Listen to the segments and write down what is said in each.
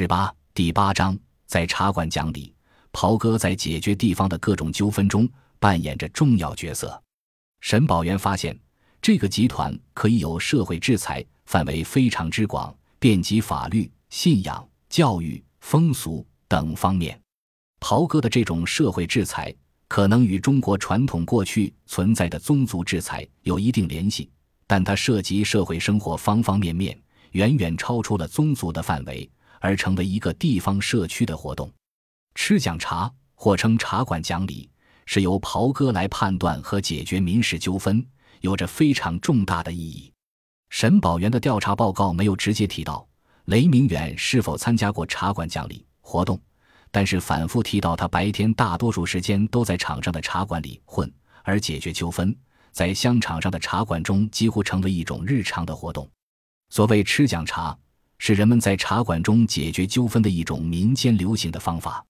十八第八章，在茶馆讲理，袍哥在解决地方的各种纠纷中扮演着重要角色。沈宝元发现，这个集团可以有社会制裁，范围非常之广，遍及法律、信仰、教育、风俗等方面。袍哥的这种社会制裁，可能与中国传统过去存在的宗族制裁有一定联系，但它涉及社会生活方方面面，远远超出了宗族的范围。而成为一个地方社区的活动，吃讲茶或称茶馆讲理，是由袍哥来判断和解决民事纠纷，有着非常重大的意义。沈宝元的调查报告没有直接提到雷明远是否参加过茶馆讲理活动，但是反复提到他白天大多数时间都在场上的茶馆里混，而解决纠纷在香场上的茶馆中几乎成为一种日常的活动。所谓吃讲茶。是人们在茶馆中解决纠纷的一种民间流行的方法。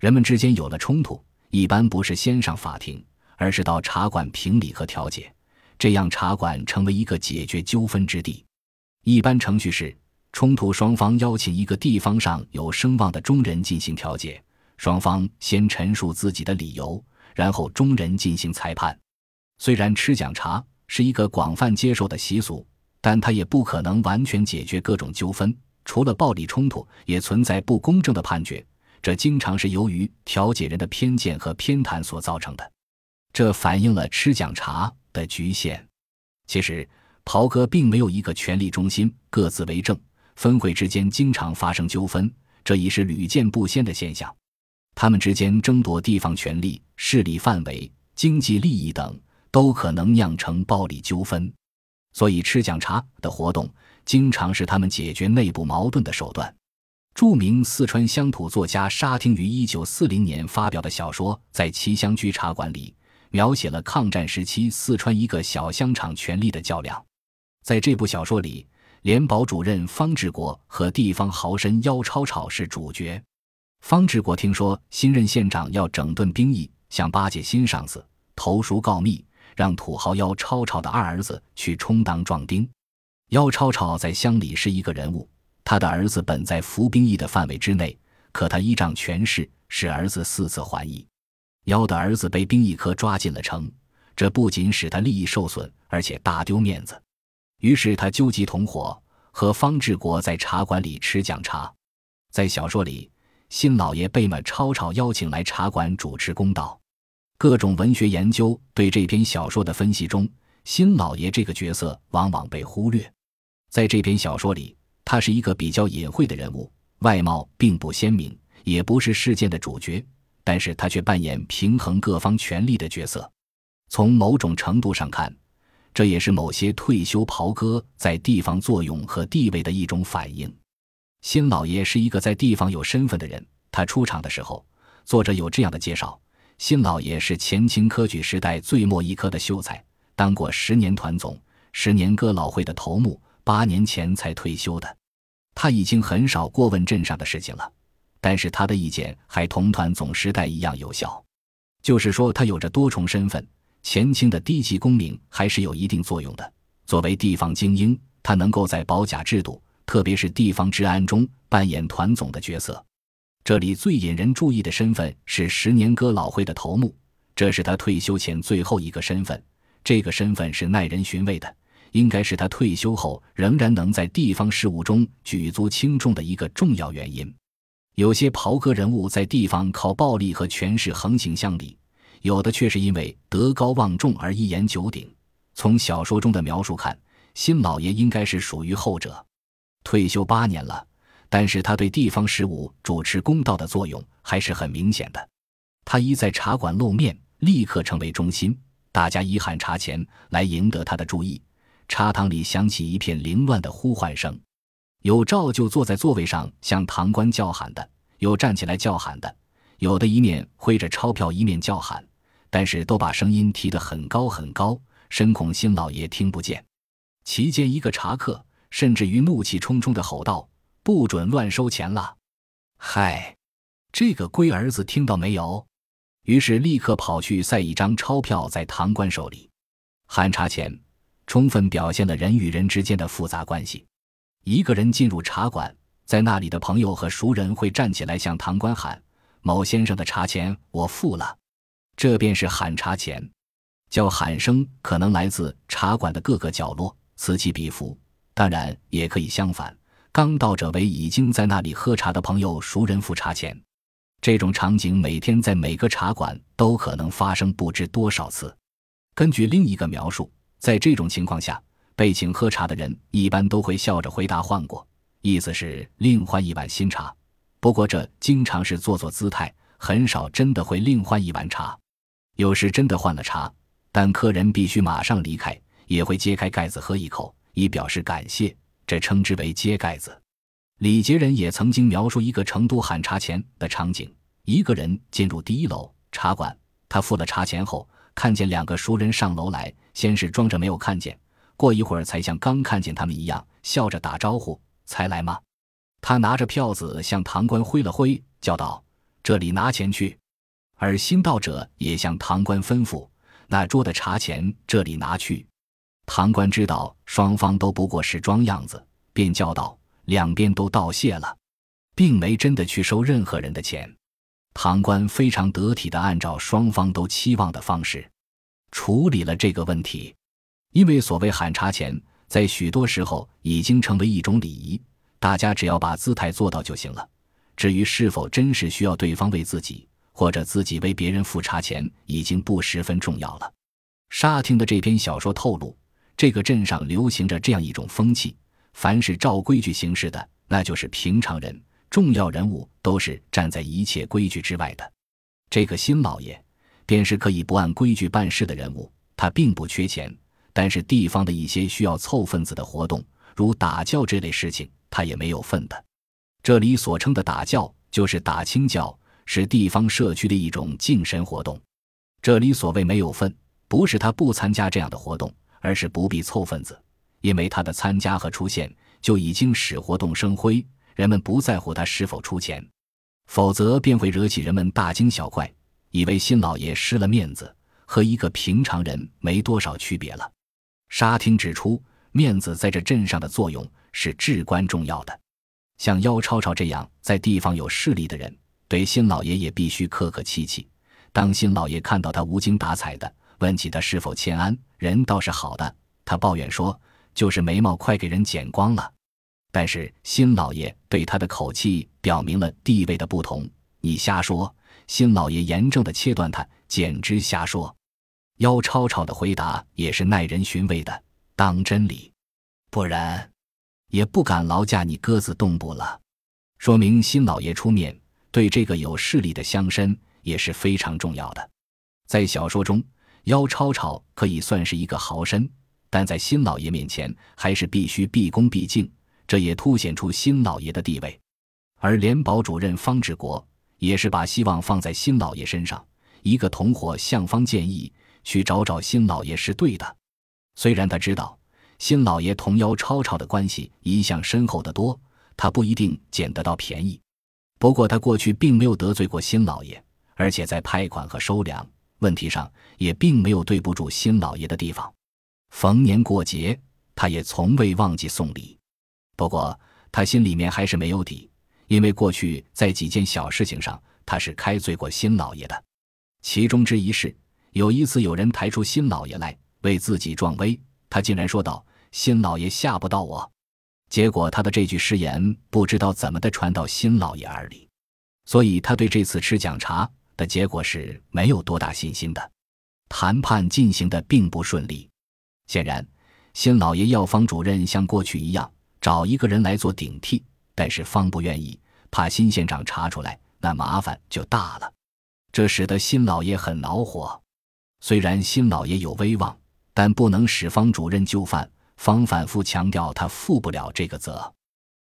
人们之间有了冲突，一般不是先上法庭，而是到茶馆评理和调解，这样茶馆成为一个解决纠纷之地。一般程序是：冲突双方邀请一个地方上有声望的中人进行调解，双方先陈述自己的理由，然后中人进行裁判。虽然吃讲茶是一个广泛接受的习俗。但他也不可能完全解决各种纠纷，除了暴力冲突，也存在不公正的判决，这经常是由于调解人的偏见和偏袒所造成的。这反映了吃讲茶的局限。其实，袍哥并没有一个权力中心，各自为政，分会之间经常发生纠纷，这已是屡见不鲜的现象。他们之间争夺地方权力、势力范围、经济利益等，都可能酿成暴力纠纷。所以，吃讲茶的活动经常是他们解决内部矛盾的手段。著名四川乡土作家沙汀于一九四零年发表的小说《在旗乡居茶馆里》，描写了抗战时期四川一个小香厂权力的较量。在这部小说里，联保主任方志国和地方豪绅姚超超是主角。方志国听说新任县长要整顿兵役，想巴结新上司，投书告密。让土豪妖超超的二儿子去充当壮丁。妖超超在乡里是一个人物，他的儿子本在服兵役的范围之内，可他依仗权势，使儿子四次还役。妖的儿子被兵役科抓进了城，这不仅使他利益受损，而且大丢面子。于是他纠集同伙，和方志国在茶馆里吃讲茶。在小说里，新老爷被马超超邀请来茶馆主持公道。各种文学研究对这篇小说的分析中，新老爷这个角色往往被忽略。在这篇小说里，他是一个比较隐晦的人物，外貌并不鲜明，也不是事件的主角，但是他却扮演平衡各方权力的角色。从某种程度上看，这也是某些退休袍哥在地方作用和地位的一种反应。新老爷是一个在地方有身份的人，他出场的时候，作者有这样的介绍。新老爷是前清科举时代最末一科的秀才，当过十年团总、十年哥老会的头目，八年前才退休的。他已经很少过问镇上的事情了，但是他的意见还同团总时代一样有效。就是说，他有着多重身份，前清的低级功名还是有一定作用的。作为地方精英，他能够在保甲制度，特别是地方治安中扮演团总的角色。这里最引人注意的身份是十年哥老会的头目，这是他退休前最后一个身份。这个身份是耐人寻味的，应该是他退休后仍然能在地方事务中举足轻重的一个重要原因。有些袍哥人物在地方靠暴力和权势横行乡里，有的却是因为德高望重而一言九鼎。从小说中的描述看，新老爷应该是属于后者。退休八年了。但是他对地方事务主持公道的作用还是很明显的。他一在茶馆露面，立刻成为中心，大家一喊茶钱来赢得他的注意。茶堂里响起一片凌乱的呼唤声，有照旧坐在座位上向堂官叫喊的，有站起来叫喊的，有的一面挥着钞票一面叫喊，但是都把声音提得很高很高，深恐新老爷听不见。其间一个茶客甚至于怒气冲冲地吼道。不准乱收钱了！嗨，这个龟儿子听到没有？于是立刻跑去塞一张钞票在堂官手里。喊茶钱，充分表现了人与人之间的复杂关系。一个人进入茶馆，在那里的朋友和熟人会站起来向堂官喊：“某先生的茶钱我付了。”这便是喊茶钱。叫喊声可能来自茶馆的各个角落，此起彼伏。当然，也可以相反，刚到者为已经在那里喝茶的朋友、熟人付茶钱。这种场景每天在每个茶馆都可能发生不知多少次。根据另一个描述，在这种情况下，被请喝茶的人一般都会笑着回答“换过”，意思是另换一碗新茶。不过这经常是做做姿态，很少真的会另换一碗茶。有时真的换了茶，但客人必须马上离开，也会揭开盖子喝一口，以表示感谢。这称之为揭盖子。李杰人也曾经描述一个成都喊茶钱的场景：一个人进入第一楼茶馆，他付了茶钱后。看见两个熟人上楼来，先是装着没有看见，过一会儿才像刚看见他们一样，笑着打招呼：“才来吗？”他拿着票子向堂官挥了挥，叫道：“这里拿钱去。”而新到者也向堂官吩咐：“那桌的茶钱这里拿去。”唐官知道双方都不过是装样子，便叫道：“两边都道谢了，并没真的去收任何人的钱。”唐官非常得体地按照双方都期望的方式处理了这个问题，因为所谓喊茶钱，在许多时候已经成为一种礼仪，大家只要把姿态做到就行了。至于是否真是需要对方为自己或者自己为别人付茶钱，已经不十分重要了。沙听的这篇小说透露，这个镇上流行着这样一种风气：凡是照规矩行事的，那就是平常人。重要人物都是站在一切规矩之外的。这个新老爷便是可以不按规矩办事的人物。他并不缺钱，但是地方的一些需要凑份子的活动，如打教这类事情，他也没有份的。这里所称的打教，就是打清教，是地方社区的一种敬神活动。这里所谓没有份，不是他不参加这样的活动，而是不必凑份子，因为他的参加和出现就已经使活动生辉。人们不在乎他是否出钱，否则便会惹起人们大惊小怪，以为新老爷失了面子，和一个平常人没多少区别了。沙汀指出，面子在这镇上的作用是至关重要的。像妖超超这样在地方有势力的人，对新老爷也必须客客气气。当新老爷看到他无精打采的，问起他是否欠安，人倒是好的，他抱怨说：“就是眉毛快给人剪光了。”但是新老爷对他的口气表明了地位的不同。你瞎说！新老爷严正的切断他，简直瞎说。妖超超的回答也是耐人寻味的，当真理，不然也不敢劳驾你鸽子动步了。说明新老爷出面对这个有势力的乡绅也是非常重要的。在小说中，妖超超可以算是一个豪绅，但在新老爷面前还是必须毕恭毕敬。这也凸显出新老爷的地位，而联保主任方志国也是把希望放在新老爷身上。一个同伙向方建议去找找新老爷是对的，虽然他知道新老爷同姚超超的关系一向深厚得多，他不一定捡得到便宜。不过他过去并没有得罪过新老爷，而且在派款和收粮问题上也并没有对不住新老爷的地方。逢年过节，他也从未忘记送礼。不过他心里面还是没有底，因为过去在几件小事情上，他是开罪过新老爷的。其中之一是，有一次有人抬出新老爷来为自己壮威，他竟然说道：“新老爷吓不到我。”结果他的这句誓言不知道怎么的传到新老爷耳里，所以他对这次吃讲茶的结果是没有多大信心的。谈判进行的并不顺利，显然新老爷要方主任像过去一样。找一个人来做顶替，但是方不愿意，怕新县长查出来，那麻烦就大了。这使得新老爷很恼火。虽然新老爷有威望，但不能使方主任就范。方反复强调他负不了这个责。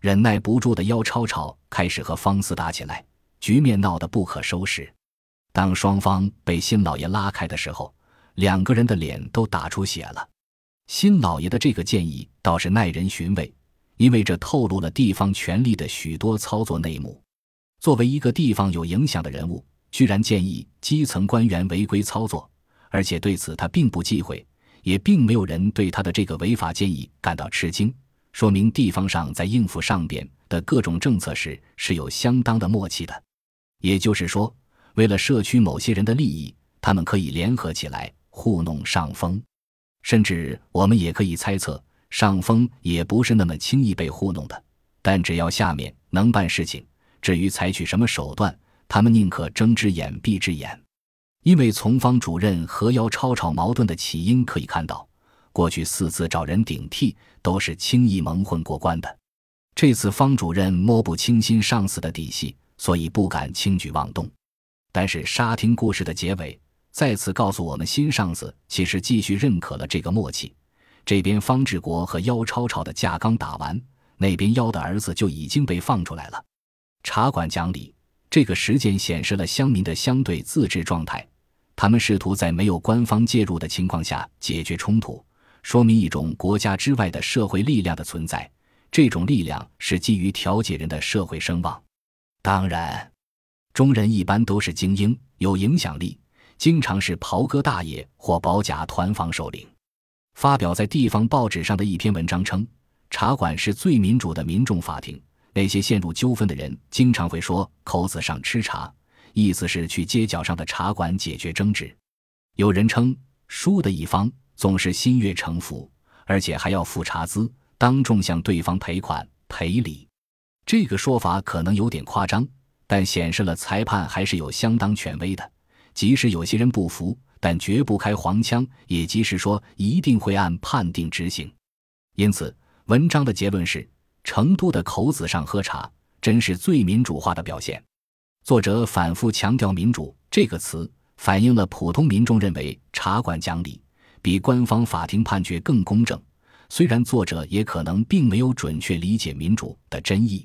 忍耐不住的妖超超开始和方四打起来，局面闹得不可收拾。当双方被新老爷拉开的时候，两个人的脸都打出血了。新老爷的这个建议倒是耐人寻味。因为这透露了地方权力的许多操作内幕。作为一个地方有影响的人物，居然建议基层官员违规操作，而且对此他并不忌讳，也并没有人对他的这个违法建议感到吃惊。说明地方上在应付上边的各种政策时是有相当的默契的。也就是说，为了社区某些人的利益，他们可以联合起来糊弄上峰。甚至我们也可以猜测，上峰也不是那么轻易被糊弄的。但只要下面能办事情，至于采取什么手段，他们宁可睁只眼闭只眼。因为从方主任和姚吵吵矛盾的起因可以看到，过去四次找人顶替都是轻易蒙混过关的。这次方主任摸不清新上司的底细，所以不敢轻举妄动。但是沙厅故事的结尾再次告诉我们，新上司其实继续认可了这个默契。这边方志国和妖超超的架刚打完。那边妖的儿子就已经被放出来了。茶馆讲理，这个实践显示了乡民的相对自治状态。他们试图在没有官方介入的情况下解决冲突，说明一种国家之外的社会力量的存在。这种力量是基于调解人的社会声望。当然，中人一般都是精英，有影响力，经常是袍哥大爷或保甲团防首领。发表在地方报纸上的一篇文章称。茶馆是最民主的民众法庭。那些陷入纠纷的人经常会说“口子上吃茶”，意思是去街角上的茶馆解决争执。有人称输的一方总是心悦诚服，而且还要付茶资，当众向对方赔款赔礼。这个说法可能有点夸张，但显示了裁判还是有相当权威的。即使有些人不服，但绝不开黄腔，也即是说一定会按判定执行。因此。文章的结论是：成都的口子上喝茶，真是最民主化的表现。作者反复强调“民主”这个词，反映了普通民众认为茶馆讲理比官方法庭判决更公正。虽然作者也可能并没有准确理解“民主”的真意。